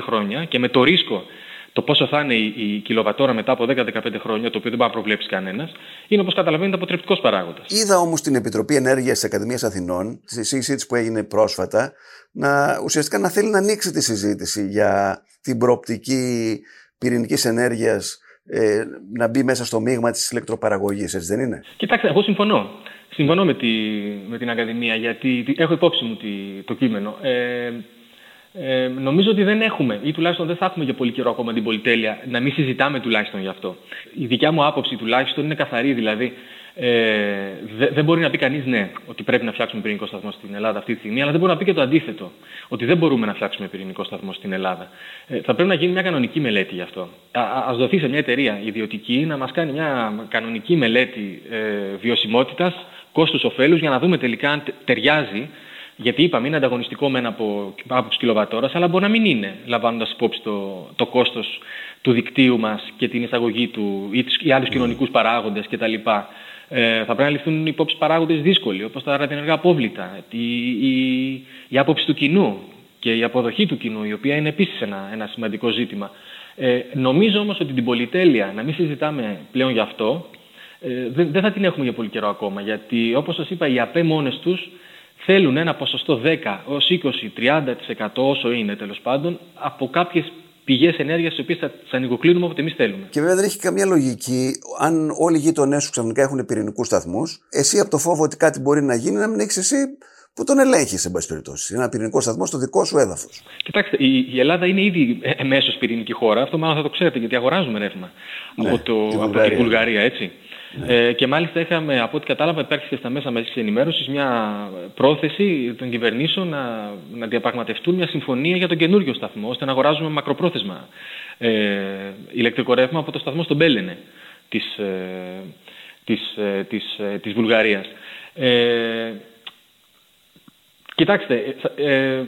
[SPEAKER 2] χρόνια και με το ρίσκο το πόσο θα είναι η, κιλοβατόρα μετά από 10-15 χρόνια, το οποίο δεν μπορεί να προβλέψει κανένας, είναι όπως καταλαβαίνετε αποτρεπτικός παράγοντας.
[SPEAKER 1] Είδα όμως την Επιτροπή Ενέργειας της Ακαδημίας Αθηνών, στη συζήτηση που έγινε πρόσφατα, να ουσιαστικά να θέλει να ανοίξει τη συζήτηση για την προοπτική πυρηνικής ενέργειας ε, να μπει μέσα στο μείγμα της ηλεκτροπαραγωγής, έτσι δεν είναι;
[SPEAKER 2] Κοιτάξτε, εγώ συμφωνώ. Συμφωνώ με, τη, με την Ακαδημία γιατί έχω υπόψη μου το κείμενο. Ε, ε, νομίζω ότι δεν έχουμε, ή τουλάχιστον δεν θα έχουμε για πολύ καιρό ακόμα την πολυτέλεια, να μην συζητάμε τουλάχιστον γι' αυτό. Η δικιά μου άποψη τουλάχιστον είναι καθαρή. Δηλαδή, ε, δεν μπορεί να πει κανείς ναι, ότι πρέπει να φτιάξουμε πυρηνικό σταθμό στην Ελλάδα αυτή τη στιγμή, αλλά δεν μπορεί να πει και το αντίθετο, ότι δεν μπορούμε να φτιάξουμε πυρηνικό σταθμό στην Ελλάδα. Ε, θα πρέπει να γίνει μια κανονική μελέτη γι' αυτό. Α δοθεί σε μια εταιρεία ιδιωτική να μας κάνει μια κανονική μελέτη ε, βιωσιμότητας, κόστου-οφέλου, για να δούμε τελικά αν ταιριάζει γιατί είπαμε είναι ανταγωνιστικό μεν από άποψη κιλοβατόρας, αλλά μπορεί να μην είναι, λαμβάνοντας υπόψη το, το κόστος του δικτύου μας και την εισαγωγή του ή, ή άλλους κοινωνικούς παράγοντες κτλ. Ε, θα πρέπει να ληφθούν υπόψη παράγοντες δύσκολοι, όπως τα ραδιενεργά απόβλητα, η, η, η άποψη του κοινού και η αποδοχή του κοινού, η οποία είναι επίσης ένα, ένα σημαντικό ζήτημα. Ε, νομίζω όμως ότι την πολυτέλεια να μην συζητάμε πλέον γι' αυτό ε, δεν, δεν θα την έχουμε για πολύ καιρό ακόμα. Γιατί όπως σας είπα, οι ΑΠΕ μόνες τους θέλουν ένα ποσοστό 10 ως 20-30% όσο είναι τέλος πάντων από κάποιες πηγές ενέργειας, τις οποίες θα τις ανοιγοκλίνουμε όποτε εμείς θέλουμε.
[SPEAKER 1] Και βέβαια δεν έχει καμία λογική, αν όλοι οι γείτονές σου ξαφνικά έχουν πυρηνικούς σταθμούς, εσύ από το φόβο ότι κάτι μπορεί να γίνει, να μην έχεις εσύ που τον ελέγχεις, σε πάση περιπτώσει. Ένα πυρηνικό σταθμό στο δικό σου έδαφος.
[SPEAKER 2] Κοιτάξτε, η, η Ελλάδα είναι ήδη εμέσω πυρηνική χώρα. Αυτό μάλλον θα το ξέρετε, γιατί αγοράζουμε ρεύμα ναι, από, το, από την Βουλγαρία, έτσι. Ναι. Ε, και μάλιστα είχαμε, από ό,τι κατάλαβα, υπάρχει και στα μέσα μαζικής ενημέρωσης μια πρόθεση των κυβερνήσεων να, να διαπραγματευτούν μια συμφωνία για τον καινούριο σταθμό, ώστε να αγοράζουμε μακροπρόθεσμα ε, ηλεκτρικό ρεύμα από το σταθμό στον Μπέλενε της, ε, της, ε, της, ε, της Βουλγαρίας. Ε, κοιτάξτε, ε,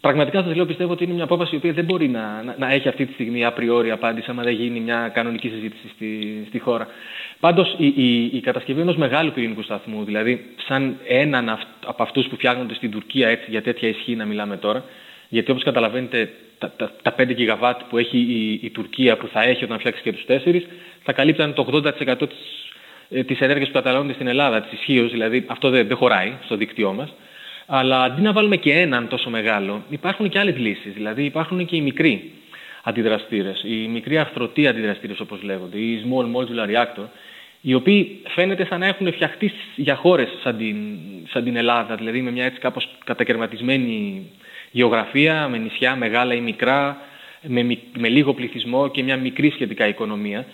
[SPEAKER 2] Πραγματικά σας λέω, πιστεύω ότι είναι μια απόφαση η οποία δεν μπορεί να, να, να έχει αυτή τη στιγμή απριόρι απάντηση, άμα δεν γίνει μια κανονική συζήτηση στη, στη χώρα. Πάντως, η, η, η κατασκευή ενός μεγάλου πυρηνικού σταθμού, δηλαδή σαν έναν από αυτούς που φτιάχνονται στην Τουρκία έτσι, για τέτοια ισχύ να μιλάμε τώρα, γιατί όπως καταλαβαίνετε, τα, τα, τα 5 γιγαβάτ που έχει η, η Τουρκία, που θα έχει όταν φτιάξει και τους 4, θα καλύπταν το 80% της της ενέργειας που καταναλώνεται στην Ελλάδα, της ισχύως, δηλαδή αυτό δεν, δεν χωράει στο δίκτυό μας. Αλλά αντί να βάλουμε και έναν τόσο μεγάλο, υπάρχουν και άλλες λύσεις. Δηλαδή υπάρχουν και οι μικροί αντιδραστήρες, οι μικροί αρθρωτοί αντιδραστήρες όπως λέγονται, οι small modular reactor, οι οποίοι φαίνεται σαν να έχουν φτιαχτεί για χώρες σαν την, σαν την Ελλάδα, δηλαδή με μια έτσι κάπως κατακαιρματισμένη γεωγραφία, με νησιά μεγάλα ή μικρά, με, με λίγο πληθυσμό και μια μικρή σχετικά οικονομία.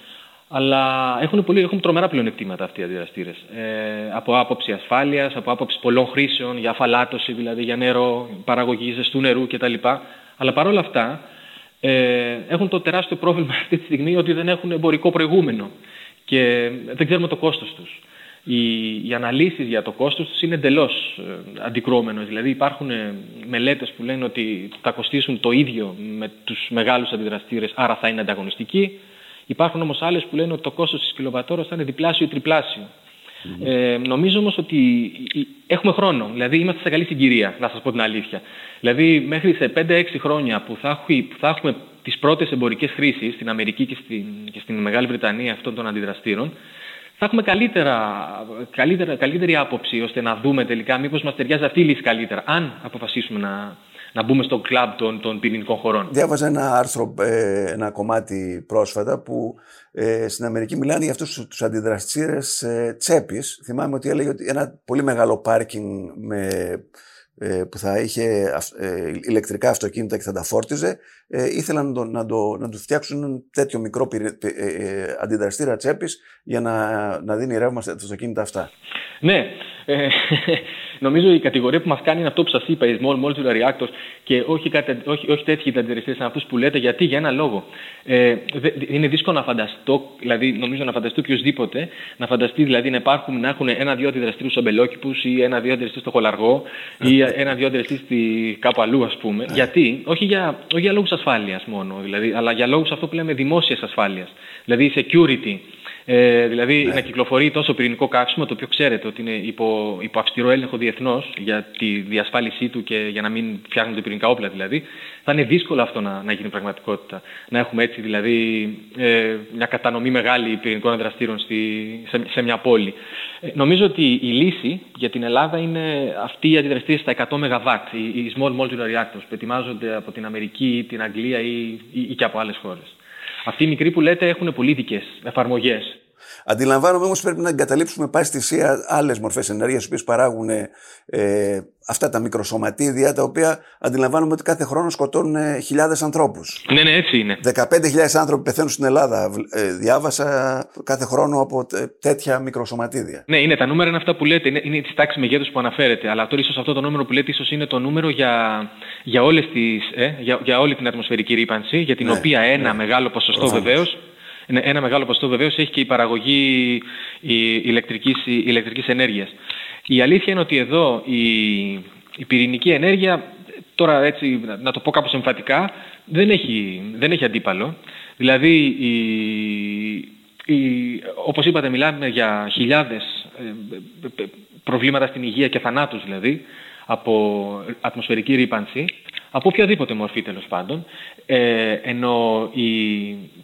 [SPEAKER 2] Αλλά έχουν, πολύ, έχουν τρομερά πλεονεκτήματα αυτοί οι αντιδραστήρες. Ε, από άποψη ασφάλειας, από άποψη πολλών χρήσεων, για αφαλάτωση δηλαδή, για νερό, παραγωγή ζεστού νερού κτλ. Αλλά παρόλα αυτά ε, έχουν το τεράστιο πρόβλημα <laughs> αυτή τη στιγμή ότι δεν έχουν εμπορικό προηγούμενο και δεν ξέρουμε το κόστος τους. Οι, οι αναλύσεις για το κόστος τους είναι εντελώς ε, αντικρώμενος. Δηλαδή υπάρχουν ε, μελέτες που λένε ότι θα κοστίσουν το ίδιο με τους μεγάλους αντιδραστήρες, άρα θα είναι ανταγωνιστικοί. Υπάρχουν όμως άλλες που λένε ότι το κόστος της κιλοβατόρας θα είναι διπλάσιο ή τριπλάσιο. Mm-hmm. Ε, νομίζω όμως ότι έχουμε χρόνο. Δηλαδή είμαστε σε καλή συγκυρία, να σας πω την αλήθεια. Δηλαδή μέχρι σε 5-6 χρόνια που θα, έχουμε, που θα έχουμε τις πρώτες εμπορικές χρήσεις στην Αμερική και στην, και στην Μεγάλη Βρετανία αυτών των αντιδραστήρων, θα έχουμε καλύτερα, καλύτερα, καλύτερη άποψη ώστε να δούμε τελικά μήπως μας ταιριάζει αυτή η λύση καλύτερα, αν αποφασίσουμε να, να μπούμε στο κλαμπ των, των πυρηνικών χωρών.
[SPEAKER 1] Διάβαζα ένα άρθρο, ε, ένα κομμάτι πρόσφατα που ε, στην Αμερική μιλάνε για αυτούς τους αντιδραστήρες ε, τσέπης. Θυμάμαι ότι έλεγε ότι ένα πολύ μεγάλο πάρκινγκ με ε, που θα είχε ε, ηλεκτρικά αυτοκίνητα και θα τα φόρτιζε, ε, ήθελαν να το, να, το, να τους φτιάξουν τέτοιο μικρό αντιδραστήρα τσέπης για να, να δίνει ρεύμα στα αυτοκίνητα αυτά.
[SPEAKER 2] Ναι, ε, <laughs> νομίζω η κατηγορία που μας κάνει είναι αυτό που σας είπα, οι small modular reactors και όχι, κάτι, όχι, όχι τέτοιοι αντιδραστέ σαν αυτούς που λέτε. Γιατί, για ένα λόγο. Ε, είναι δύσκολο να φανταστώ, δηλαδή νομίζω να φανταστεί οποιοδήποτε, να φανταστεί δηλαδή να υπάρχουν, να έχουν ένα-δύο αντιδραστήρους αμπελόκηπου ή ένα-δύο αντιδραστήρες στο χολαργό ή ένα-δύο αντιδραστήρε κάπου αλλού, ας πούμε. Γιατί, όχι για, όχι για λόγους ασφάλειας μόνο, δηλαδή, αλλά για λόγους αυτό που λέμε δημόσιας ασφάλειας. Δηλαδή security. Ε, δηλαδή ναι. να κυκλοφορεί τόσο πυρηνικό καύσιμο, το οποίο ξέρετε ότι είναι υπό, υπό αυστηρό έλεγχο διεθνώς για τη διασφάλισή του και για να μην φτιάχνονται πυρηνικά όπλα δηλαδή, θα είναι δύσκολο αυτό να, να γίνει πραγματικότητα. Να έχουμε έτσι δηλαδή ε, μια κατανομή μεγάλη πυρηνικών δραστήρων στη, σε, σε μια πόλη. Ε, νομίζω ότι η λύση για την Ελλάδα είναι αυτή η αντιδραστήρια στα 100 ΜΒ, οι, οι small modular reactors που ετοιμάζονται από την Αμερική, την Αγγλία ή, ή, ή και από άλλες χώρες. Αυτοί οι μικροί που λέτε έχουν πολίτικε εφαρμογές.
[SPEAKER 1] Αντιλαμβάνομαι όμως πρέπει να εγκαταλείψουμε πάση θυσία άλλες μορφές ενέργειας, οι οποίες παράγουν ε, αυτά τα μικροσωματίδια, τα οποία αντιλαμβάνομαι ότι κάθε χρόνο σκοτώνουν ε, χιλιάδες ανθρώπους.
[SPEAKER 2] Ναι, ναι, έτσι είναι.
[SPEAKER 1] 15.000 άνθρωποι πεθαίνουν στην Ελλάδα. Ε, διάβασα κάθε χρόνο από τέτοια μικροσωματίδια.
[SPEAKER 2] Ναι, είναι τα νούμερα είναι αυτά που λέτε, είναι, είναι της τάξης μεγέθους που αναφέρετε. Αλλά τώρα ίσως αυτό το νούμερο που λέτε ίσως είναι το νούμερο για, για, όλες τις, ε, για, για όλη την ατμοσφαιρική ρήπανση, για την ναι, οποία ένα ναι. μεγάλο ποσοστό βεβαίως ένα μεγάλο ποσοστό βεβαίως έχει και η παραγωγή ηλεκτρικής, ηλεκτρικής ενέργειας. Η αλήθεια είναι ότι εδώ η, η πυρηνική ενέργεια, τώρα έτσι να το πω κάπως εμφατικά, δεν έχει, δεν έχει αντίπαλο. Δηλαδή, η, η, όπως είπατε, μιλάμε για χιλιάδες ε, προβλήματα στην υγεία και θανάτους δηλαδή, από ατμοσφαιρική ρήπανση, από οποιαδήποτε μορφή τέλος πάντων, ε, ενώ η,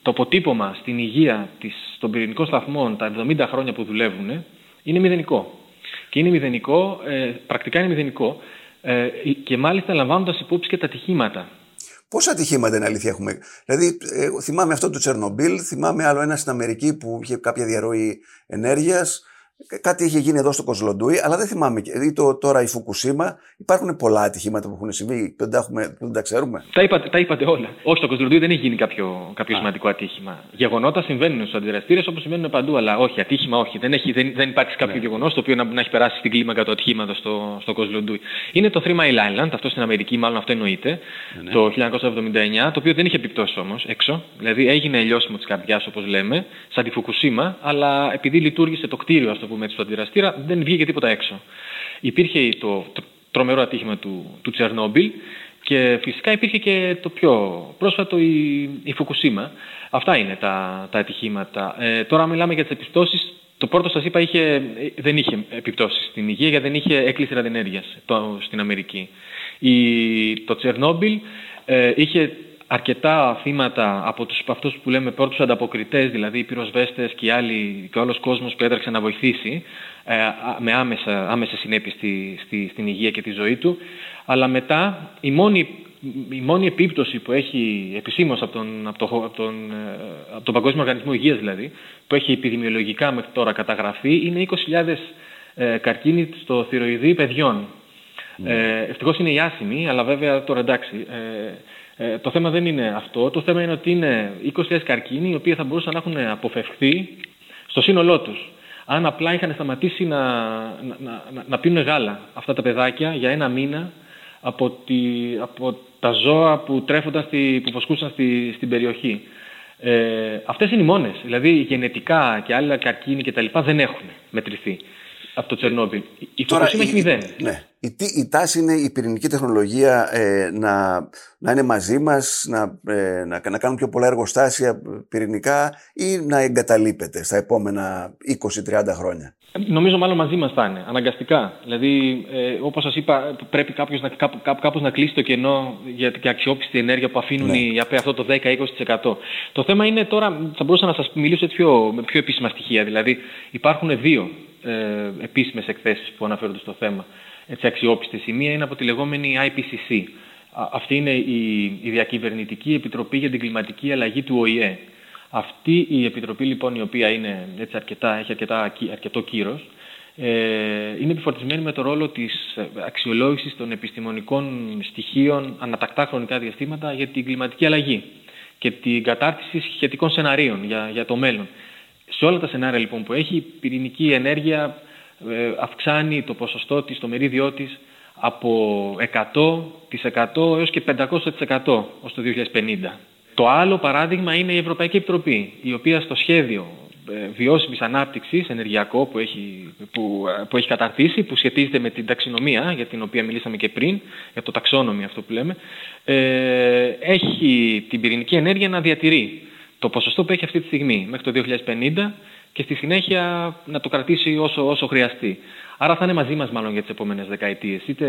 [SPEAKER 2] το αποτύπωμα στην υγεία της, των πυρηνικών σταθμών τα 70 χρόνια που δουλεύουν είναι μηδενικό. Και είναι μηδενικό, ε, πρακτικά είναι μηδενικό, ε, και μάλιστα λαμβάνοντας υπόψη και τα ατυχήματα.
[SPEAKER 1] Πόσα ατυχήματα είναι αλήθεια έχουμε; Δηλαδή, ε, θυμάμαι αυτό του Τσερνομπίλ, θυμάμαι άλλο ένα στην Αμερική που είχε κάποια διαρροή ενέργειας. Κάτι είχε γίνει εδώ στο Κοσλοντούι, αλλά δεν θυμάμαι. Ή το, τώρα η Φουκουσίμα. Υπάρχουν πολλά ατυχήματα που έχουν συμβεί δεν τα, έχουμε, δεν τα ξέρουμε.
[SPEAKER 2] Τα είπατε, τα είπατε όλα. Όχι, στο Κοσλοντούι δεν έχει γίνει κάποιο, κάποιο σημαντικό ατύχημα. Γεγονότα συμβαίνουν στους αντιδραστήρες όπως συμβαίνουν παντού, αλλά όχι, ατύχημα όχι. Δεν, έχει, δεν, δεν υπάρχει κάποιο ναι. γεγονός το οποίο να, να έχει περάσει στην κλίμακα του ατυχήματος στο, στο Κοσλοντούι. Είναι το Three Mile Island, αυτό στην Αμερική, μάλλον αυτό εννοείται, ναι. το 1979, το οποίο δεν είχε επιπτώσει όμως έξω. Δηλαδή έγινε λιώσιμο της καρδιάς, όπως λέμε, σαν τη Φουκουσίμα, αλλά επειδή λειτουργήσε το κτίριο, ας πούμε, στο αντιδραστήρα, δεν βγήκε τίποτα έξω. Υπήρχε το, τρομερό ατύχημα του, του Τσερνόμπιλ και φυσικά υπήρχε και το πιο πρόσφατο η, η Φουκουσίμα. Αυτά είναι τα, τα ατυχήματα. Ε, τώρα μιλάμε για τις επιπτώσεις. Το πρώτο σας είπα είχε, δεν είχε επιπτώσεις στην υγεία γιατί δεν είχε έκκληση ραδιενέργειας στην Αμερική. Η, το Τσερνόμπιλ ε, είχε αρκετά θύματα από τους, αυτούς που λέμε πρώτους ανταποκριτές, δηλαδή οι πυροσβέστες και, οι άλλοι, και όλος ο κόσμος που έτρεξε να βοηθήσει ε, με άμεσα, άμεσες συνέπειες στη, στη, στην υγεία και τη ζωή του. Αλλά μετά η μόνη, η μόνη επίπτωση που έχει επισήμως από τον, από, το, από, τον, ε, από τον Παγκόσμιο Οργανισμό Υγείας δηλαδή, που έχει επιδημιολογικά μέχρι τώρα καταγραφεί, είναι 20.000 ε, καρκίνοι στο θηροειδή παιδιών. Mm. Ε, ευτυχώς είναι η άσημη, αλλά βέβαια τώρα εντάξει. Ε, ε, το θέμα δεν είναι αυτό. Το θέμα είναι ότι είναι 20.000 καρκίνοι οι οποίοι θα μπορούσαν να έχουν αποφευχθεί στο σύνολό τους. Αν απλά είχαν σταματήσει να, να, να, να πίνουν γάλα αυτά τα παιδάκια για ένα μήνα από, τη, από τα ζώα που τρέφονταν, στη, που βοσκούσαν στη, στην περιοχή. Ε, αυτές είναι οι μόνες. Δηλαδή γενετικά και άλλα καρκίνοι κτλ. δεν έχουν μετρηθεί από το Τσερνόμπιλ. Η Φουκουσίμα έχει μηδέν.
[SPEAKER 1] Ναι. Η, η τάση είναι η πυρηνική τεχνολογία ε, να, να είναι μαζί μας, να, ε, να, να κάνουν πιο πολλά εργοστάσια πυρηνικά ή να εγκαταλείπεται στα επόμενα 20-30 χρόνια;
[SPEAKER 2] Νομίζω μάλλον μαζί μας θα είναι, αναγκαστικά. Δηλαδή, ε, όπως σας είπα, πρέπει κάποιος να, κάπου, κάπως να κλείσει το κενό για την αξιόπιστη ενέργεια που αφήνουν ναι. οι ΑΠΕ αυτό το 10-20%. Το θέμα είναι τώρα, θα μπορούσα να σας μιλήσω έτσι πιο, με πιο επίσημα στοιχεία. Δηλαδή, υπάρχουν δύο ε, επίσημες εκθέσεις που αναφέρονται στο θέμα έτσι, αξιόπιστες. Η μία είναι από τη λεγόμενη IPCC. Αυτή είναι η, η Διακυβερνητική Επιτροπή για την Κλιματική Αλλαγή του ΟΗΕ. Αυτή η Επιτροπή λοιπόν η οποία είναι, έτσι, αρκετά, έχει αρκετά, αρκετό κύρος ε, είναι επιφορτισμένη με το ρόλο της αξιολόγησης των επιστημονικών στοιχείων ανατακτά χρονικά διαστήματα για την κλιματική αλλαγή και την κατάρτιση σχετικών σεναρίων για, για το μέλλον. Σε όλα τα σενάρια λοιπόν που έχει, η πυρηνική ενέργεια ε, αυξάνει το ποσοστό της, το μερίδιό της από 100% έως και 500% ως το 2050. Το άλλο παράδειγμα είναι η Ευρωπαϊκή Επιτροπή, η οποία στο σχέδιο ε, βιώσιμης ανάπτυξης ενεργειακό που έχει, που, ε, που έχει καταρτήσει, που σχετίζεται με την ταξινομία, για την οποία μιλήσαμε και πριν, για το ταξόνομι αυτό που λέμε, έχει την πυρηνική ενέργεια να διατηρεί το ποσοστό που έχει αυτή τη στιγμή μέχρι το 2050 και στη συνέχεια να το κρατήσει όσο, όσο χρειαστεί. Άρα θα είναι μαζί μας μάλλον για τις επόμενες δεκαετίες, είτε,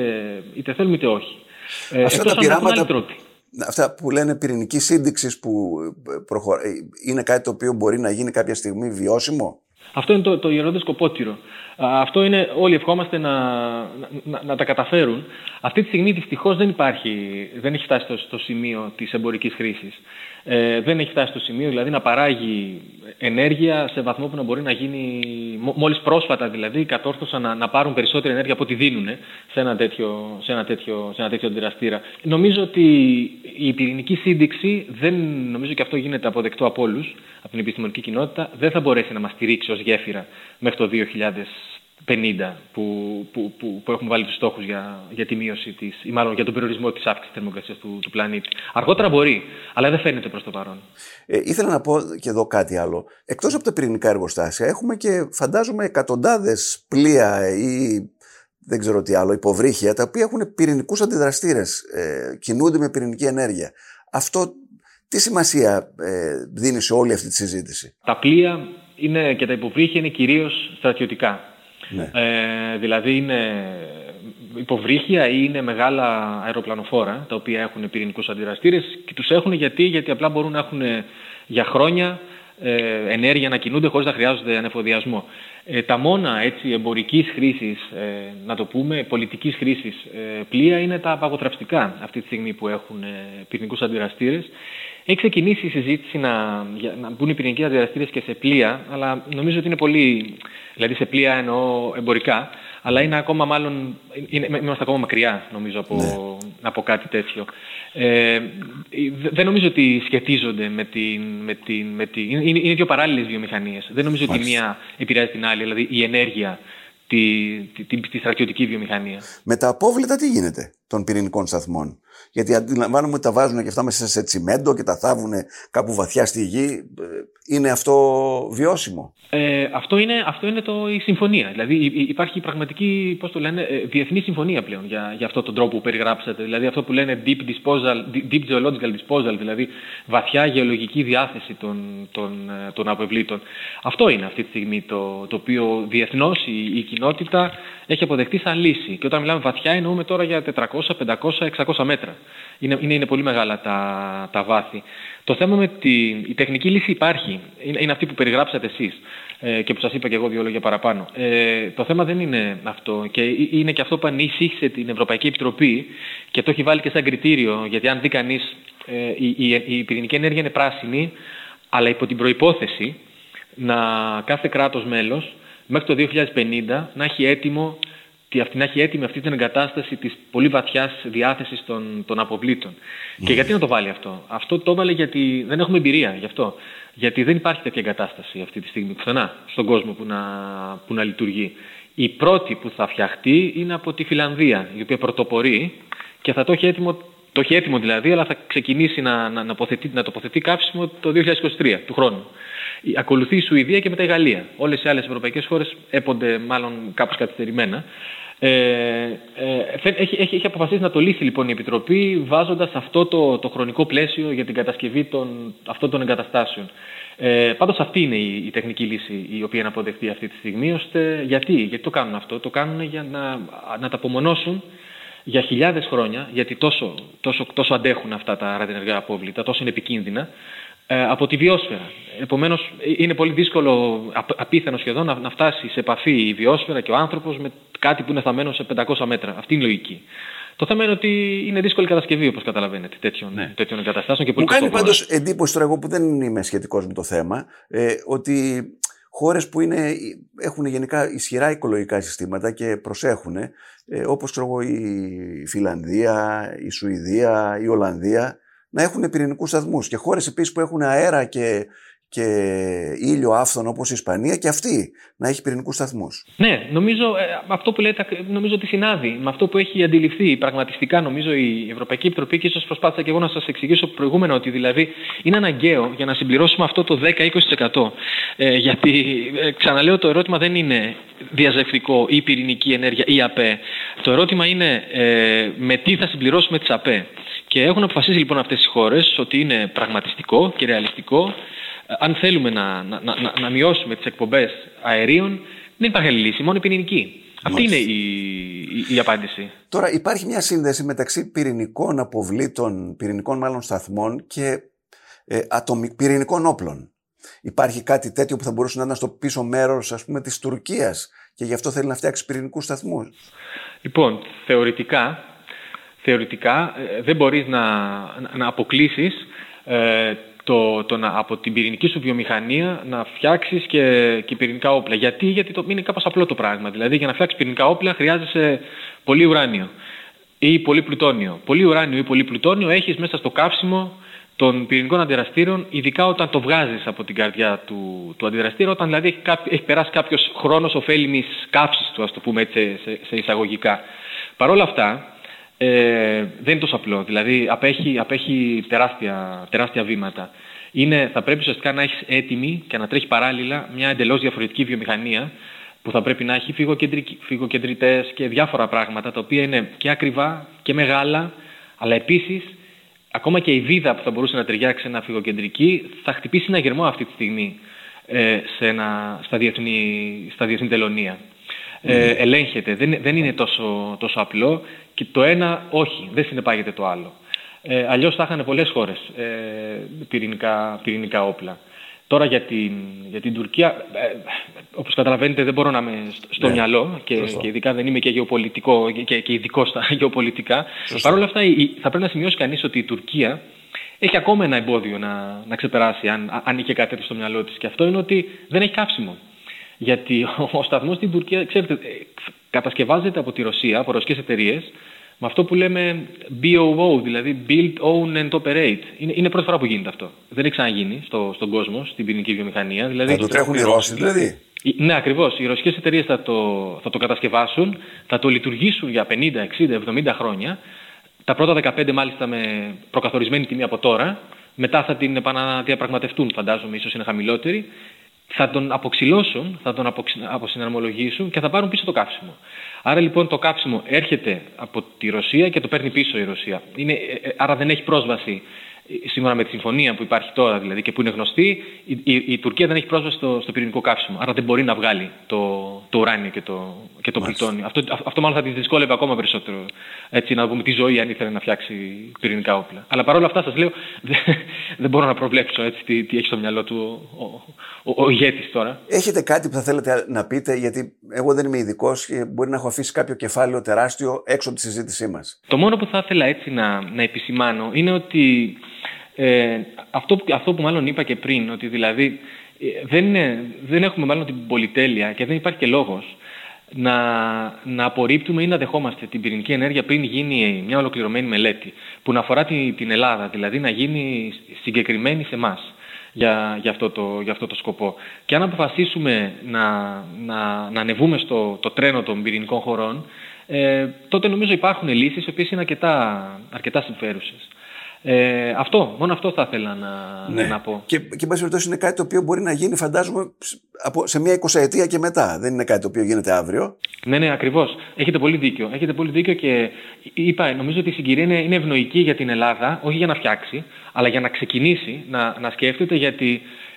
[SPEAKER 2] είτε θέλουμε είτε όχι.
[SPEAKER 1] Ε, αυτά τα πειράματα, αυτά που λένε πυρηνική σύνδεξης που ε, προχω... Ε, είναι κάτι το οποίο μπορεί να γίνει κάποια στιγμή βιώσιμο;
[SPEAKER 2] Αυτό είναι το, το ιερό σκοπότηρο. Αυτό είναι, όλοι ευχόμαστε να, να, να, τα καταφέρουν. Αυτή τη στιγμή δυστυχώς δεν υπάρχει, δεν έχει φτάσει στο, στο σημείο της εμπορικής χρήσης. Ε, δεν έχει φτάσει στο σημείο δηλαδή να παράγει ενέργεια σε βαθμό που να μπορεί να γίνει, μόλις πρόσφατα δηλαδή, κατόρθωσαν να, να πάρουν περισσότερη ενέργεια από ό,τι δίνουν σε ένα τέτοιο, σε ένα τέτοιο, σε ένα τέτοιο αντιδραστήρα. Νομίζω ότι η πυρηνική σύνδεξη, δεν, νομίζω και αυτό γίνεται αποδεκτό από όλους, από την επιστημονική κοινότητα, δεν θα μπορέσει να μας στηρίξει ως γέφυρα μέχρι το 50 που, που, που, που έχουμε βάλει τους στόχους για, για τη μείωση της, ή μάλλον για τον περιορισμό της αύξησης θερμοκρασίας του, του πλανήτη. Αργότερα μπορεί, αλλά δεν φαίνεται προς το παρόν.
[SPEAKER 1] Ε, ήθελα να πω και εδώ κάτι άλλο. Εκτός από τα πυρηνικά εργοστάσια έχουμε και φαντάζομαι εκατοντάδες πλοία ή δεν ξέρω τι άλλο, υποβρύχια, τα οποία έχουν πυρηνικούς αντιδραστήρες, ε, κινούνται με πυρηνική ενέργεια. Αυτό τι σημασία ε, δίνει σε όλη αυτή τη συζήτηση;
[SPEAKER 2] Τα πλοία είναι, και τα υποβρύχια είναι κυρίως στρατιωτικά. Ναι. Ε, δηλαδή είναι υποβρύχια ή είναι μεγάλα αεροπλανοφόρα τα οποία έχουν πυρηνικούς αντιδραστήρες και τους έχουν γιατί, γιατί απλά μπορούν να έχουν για χρόνια ε, ενέργεια να κινούνται χωρίς να χρειάζονται ανεφοδιασμό. Ε, τα μόνα έτσι, εμπορικής χρήσης, ε, να το πούμε, πολιτικής χρήσης ε, πλοία είναι τα παγωτραυστικά αυτή τη στιγμή που έχουν ε, πυρηνικούς αντιδραστήρες. Έχει ξεκινήσει η συζήτηση να, να μπουν οι πυρηνικοί αντιδραστήρες και σε πλοία, αλλά νομίζω ότι είναι πολύ, δηλαδή σε πλοία εννοώ εμπορικά, αλλά είναι ακόμα μάλλον, είναι, είμαστε ακόμα μακριά νομίζω από, ναι. από κάτι τέτοιο. Ε, δεν νομίζω ότι σχετίζονται με την, με την, με την είναι, είναι δύο παράλληλες βιομηχανίες. Δεν νομίζω ότι μία επηρεάζει την άλλη, δηλαδή η ενέργεια τη, τη, τη, τη στρατιωτική βιομηχανία.
[SPEAKER 1] Με τα απόβλητα τι γίνεται; Των πυρηνικών σταθμών. Γιατί αντιλαμβάνομαι ότι τα βάζουν και αυτά μέσα σε τσιμέντο και τα θάβουν κάπου βαθιά στη γη. Ε, είναι αυτό βιώσιμο;
[SPEAKER 2] Ε, αυτό, είναι, αυτό είναι το, η συμφωνία. Δηλαδή υπάρχει πραγματική, πώς το λένε, ε, διεθνή συμφωνία πλέον για, για αυτό τον τρόπο που περιγράψατε. Δηλαδή αυτό που λένε deep, disposal, deep geological disposal, δηλαδή βαθιά γεωλογική διάθεση των, των, ε, των αποβλήτων. Αυτό είναι αυτή τη στιγμή το, το οποίο διεθνώς η, η κοινότητα έχει αποδεχτεί σαν λύση. Και όταν μιλάμε βαθιά εννοούμε τώρα για 400, 500, 600 μέτρα. Είναι, είναι, είναι πολύ μεγάλα τα, τα βάθη. Το θέμα με τη η τεχνική λύση υπάρχει. Είναι, είναι αυτή που περιγράψατε εσείς ε, και που σας είπα και εγώ δύο λόγια παραπάνω. Ε, το θέμα δεν είναι αυτό και είναι και αυτό που ανήσυχε την Ευρωπαϊκή Επιτροπή και το έχει βάλει και σαν κριτήριο γιατί αν δει κανείς ε, η, η, η πυρηνική ενέργεια είναι πράσινη αλλά υπό την προϋπόθεση να κάθε κράτος μέλος μέχρι το 2050 να έχει έτοιμο αυτή, να έχει έτοιμη αυτή την εγκατάσταση της πολύ βαθιάς διάθεσης των, των αποβλήτων. Και ναι. γιατί να το βάλει αυτό; Αυτό το έβαλε γιατί δεν έχουμε εμπειρία γι' αυτό. Γιατί δεν υπάρχει τέτοια εγκατάσταση αυτή τη στιγμή πουθενά στον κόσμο που να, που να λειτουργεί. Η πρώτη που θα φτιαχτεί είναι από τη Φιλανδία, η οποία πρωτοπορεί και θα το έχει έτοιμο, το έχει έτοιμο δηλαδή, αλλά θα ξεκινήσει να, να, να, τοποθετεί, να τοποθετεί κάψιμο το 2023 του χρόνου. Ακολουθεί η Σουηδία και μετά η Γαλλία. Όλες οι άλλες ευρωπαϊκές χώρες έπονται μάλλον κάπως καθυστερημένα. Ε, ε, έχει, έχει, έχει αποφασίσει να το λύσει λοιπόν η Επιτροπή βάζοντας αυτό το, το χρονικό πλαίσιο για την κατασκευή των, αυτών των εγκαταστάσεων. Ε, πάντως αυτή είναι η, η τεχνική λύση η οποία είναι αποδεχτεί αυτή τη στιγμή. Ώστε, γιατί, γιατί το κάνουν αυτό; Το κάνουν για να, να τα απομονώσουν για χιλιάδες χρόνια, γιατί τόσο, τόσο, τόσο αντέχουν αυτά τα ραδιενεργά απόβλητα, τόσο είναι επικίνδυνα, ε, από τη βιόσφαιρα. Επομένως είναι πολύ δύσκολο, απίθανο σχεδόν, να, φτάσει σε επαφή η βιόσφαιρα και ο άνθρωπος με κάτι που είναι θαμένο σε 500 μέτρα. Αυτή είναι η λογική. Το θέμα είναι ότι είναι δύσκολη κατασκευή, όπως καταλαβαίνετε, τέτοιων, ναι. τέτοιων εγκαταστάσεων. Και
[SPEAKER 1] Μου κάνει πάντως εντύπωση τώρα, εγώ που δεν είμαι σχετικός με το θέμα, ε, ότι χώρες που είναι, έχουν γενικά ισχυρά οικολογικά συστήματα και προσέχουν, ε, όπως η Φιλανδία, η Σουηδία, η Ολλανδία, να έχουν πυρηνικούς σταθμούς. Και χώρες επίσης που έχουν αέρα και, και ήλιο άφθονο όπως η Ισπανία και αυτή να έχει πυρηνικούς σταθμούς.
[SPEAKER 2] Ναι, νομίζω ε, αυτό που λέτε νομίζω ότι συνάδει με αυτό που έχει αντιληφθεί πραγματιστικά νομίζω η Ευρωπαϊκή Επιτροπή και ίσω προσπάθησα και εγώ να σας εξηγήσω προηγούμενα ότι δηλαδή είναι αναγκαίο για να συμπληρώσουμε αυτό το 10-20%. Ε, γιατί ε, ξαναλέω το ερώτημα δεν είναι διαζευτικό ή πυρηνική ενέργεια ή ΑΠΕ. Το ερώτημα είναι ε, με τι θα συμπληρώσουμε τις ΑΠΕ. Και έχουν αποφασίσει λοιπόν αυτές οι χώρες ότι είναι πραγματιστικό και ρεαλιστικό ε, αν θέλουμε να, να, να, να μειώσουμε τις εκπομπές αερίων δεν υπάρχει άλλη λύση, μόνο η πυρηνική. Αυτή είναι η, η, η, απάντηση.
[SPEAKER 1] Τώρα υπάρχει μια σύνδεση μεταξύ πυρηνικών αποβλήτων, πυρηνικών μάλλον σταθμών και ε, πυρηνικών όπλων. Υπάρχει κάτι τέτοιο που θα μπορούσε να είναι στο πίσω μέρος της Τουρκίας και γι' αυτό θέλει να φτιάξει πυρηνικούς σταθμούς;
[SPEAKER 2] Λοιπόν, θεωρητικά, θεωρητικά ε, δεν μπορείς να, να αποκλείσεις ε, το, το να, από την πυρηνική σου βιομηχανία να φτιάξεις και, και πυρηνικά όπλα. Γιατί, Γιατί το, είναι κάπως απλό το πράγμα. Δηλαδή, για να φτιάξεις πυρηνικά όπλα χρειάζεσαι πολύ ουράνιο ή πολύ πλουτόνιο. Πολύ ουράνιο ή πολύ πλουτόνιο έχεις μέσα στο καύσιμο των πυρηνικών αντιδραστήρων, ειδικά όταν το βγάζεις από την καρδιά του, του αντιδραστήρα, όταν δηλαδή έχει, έχει περάσει κάποιος χρόνος ωφέλιμης καύσης του, ας το πούμε έτσι σε, σε εισαγωγικά. Παρ' όλα αυτά, ε, δεν είναι τόσο απλό. Δηλαδή, απέχει, απέχει τεράστια, τεράστια βήματα. Είναι, θα πρέπει ουσιαστικά να έχεις έτοιμη και να τρέχει παράλληλα μια εντελώς διαφορετική βιομηχανία που θα πρέπει να έχει φυγοκεντρητέ και διάφορα πράγματα τα οποία είναι και ακριβά και μεγάλα, αλλά επίσης ακόμα και η βίδα που θα μπορούσε να ταιριάξει ένα φυγοκεντρική θα χτυπήσει ένα γερμό αυτή τη στιγμή ε, σε ένα, στα, διεθνή, στα διεθνή τελωνία. Ε, ελέγχεται, δεν, δεν είναι τόσο, τόσο απλό και το ένα όχι, δεν συνεπάγεται το άλλο. Ε, αλλιώς θα είχαν πολλές χώρες ε, πυρηνικά, πυρηνικά όπλα. Τώρα για την, για την Τουρκία, ε, όπως καταλαβαίνετε δεν μπορώ να είμαι στο ναι, μυαλό και, και, ειδικά δεν είμαι και γεωπολιτικό και, και ειδικός στα <laughs> γεωπολιτικά. Παρ' όλα αυτά θα πρέπει να σημειώσει κανείς ότι η Τουρκία έχει ακόμα ένα εμπόδιο να, να ξεπεράσει αν, αν είχε κάτι τέτοιο στο μυαλό της και αυτό είναι ότι δεν έχει κάψιμο. Γιατί <laughs> ο σταθμός στην Τουρκία, ξέρετε, ε, κατασκευάζεται από τη Ρωσία, από ρωσικές εταιρείες, με αυτό που λέμε BOO, δηλαδή Build, Own and Operate. Είναι, είναι πρώτη φορά που γίνεται αυτό. Δεν έχει ξαναγίνει στο, στον κόσμο, στην ποινική βιομηχανία. Δηλαδή,
[SPEAKER 1] θα το τρέχουν οι Ρώσοι δηλαδή;
[SPEAKER 2] Ναι, ακριβώς. Οι ρωσικές εταιρείες θα το, θα το κατασκευάσουν, θα το λειτουργήσουν για 50, 60, 70 χρόνια. Τα πρώτα 15 μάλιστα με προκαθορισμένη τιμή από τώρα. Μετά θα την επαναδιαπραγματευτούν, φαντάζομαι, ίσως είναι χαμηλότερη θα τον αποξυλώσουν, θα τον αποσυναρμολογήσουν και θα πάρουν πίσω το κάψιμο. Άρα λοιπόν το κάψιμο έρχεται από τη Ρωσία και το παίρνει πίσω η Ρωσία. Είναι, ε, ε, άρα δεν έχει πρόσβαση σύμφωνα με τη συμφωνία που υπάρχει τώρα δηλαδή και που είναι γνωστή, η, η, η Τουρκία δεν έχει πρόσβαση στο, στο πυρηνικό καύσιμο. Άρα δεν μπορεί να βγάλει το, το ουράνιο και το, και το πλουτόνιο. Αυτό, αυτό μάλλον θα τη δυσκόλευε ακόμα περισσότερο. Έτσι, να δούμε τη ζωή αν ήθελε να φτιάξει πυρηνικά όπλα. Αλλά παρόλα αυτά σας λέω, <laughs> δεν, δεν μπορώ να προβλέψω έτσι, τι, τι έχει στο μυαλό του ο, ο, ο, ο ηγέτης τώρα.
[SPEAKER 1] Έχετε κάτι που θα θέλετε να πείτε, γιατί εγώ δεν είμαι ειδικός και μπορεί να έχω αφήσει κάποιο κεφάλαιο τεράστιο έξω από τη συζήτησή μας.
[SPEAKER 2] Το μόνο που θα ήθελα έτσι να, να επισημάνω είναι ότι ε, αυτό, αυτό που μάλλον είπα και πριν, ότι δηλαδή ε, δεν, δεν έχουμε μάλλον την πολυτέλεια και δεν υπάρχει και λόγος να, να απορρίπτουμε ή να δεχόμαστε την πυρηνική ενέργεια πριν γίνει μια ολοκληρωμένη μελέτη που να αφορά την, την Ελλάδα, δηλαδή να γίνει συγκεκριμένη σε εμάς για, για, αυτό το, για αυτό το σκοπό. Και αν αποφασίσουμε να, να, να ανεβούμε στο το τρένο των πυρηνικών χωρών, ε, τότε νομίζω υπάρχουν λύσεις οι οποίες είναι αρκετά, αρκετά συμφέρουσες. Ε, αυτό, μόνο αυτό θα ήθελα να, ναι. να πω.
[SPEAKER 1] Και, και εν περιπτώσει είναι κάτι το οποίο μπορεί να γίνει, φαντάζομαι, από, σε μια εικοσαετία και μετά. Δεν είναι κάτι το οποίο γίνεται αύριο.
[SPEAKER 2] Ναι, ναι, ακριβώς. Έχετε πολύ δίκιο. Έχετε πολύ δίκιο και είπα, νομίζω ότι η συγκυρία είναι, είναι ευνοϊκή για την Ελλάδα, όχι για να φτιάξει, αλλά για να ξεκινήσει να, να σκέφτεται γιατί ε,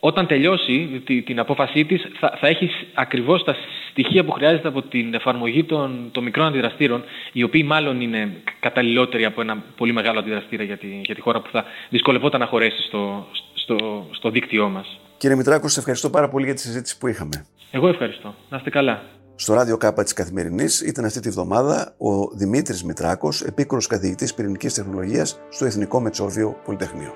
[SPEAKER 2] όταν τελειώσει την απόφασή της θα, θα έχεις ακριβώς τα στοιχεία που χρειάζεται από την εφαρμογή των, των μικρών αντιδραστήρων οι οποίοι μάλλον είναι καταλληλότεροι από ένα πολύ μεγάλο αντιδραστήρα για τη, για τη χώρα που θα δυσκολευόταν να χωρέσει στο, στο, στο δίκτυό μας.
[SPEAKER 1] Κύριε Μητράκο, σε ευχαριστώ πάρα πολύ για τη συζήτηση που είχαμε.
[SPEAKER 2] Εγώ ευχαριστώ. Να είστε καλά.
[SPEAKER 1] Στο ράδιο Κάπα της Καθημερινής ήταν αυτή τη βδομάδα ο Δημήτρης Μητράκος, επίκουρος καθηγητής πυρηνικής τεχνολογίας στο Εθνικό Μετσόβιο Πολυτεχνείο.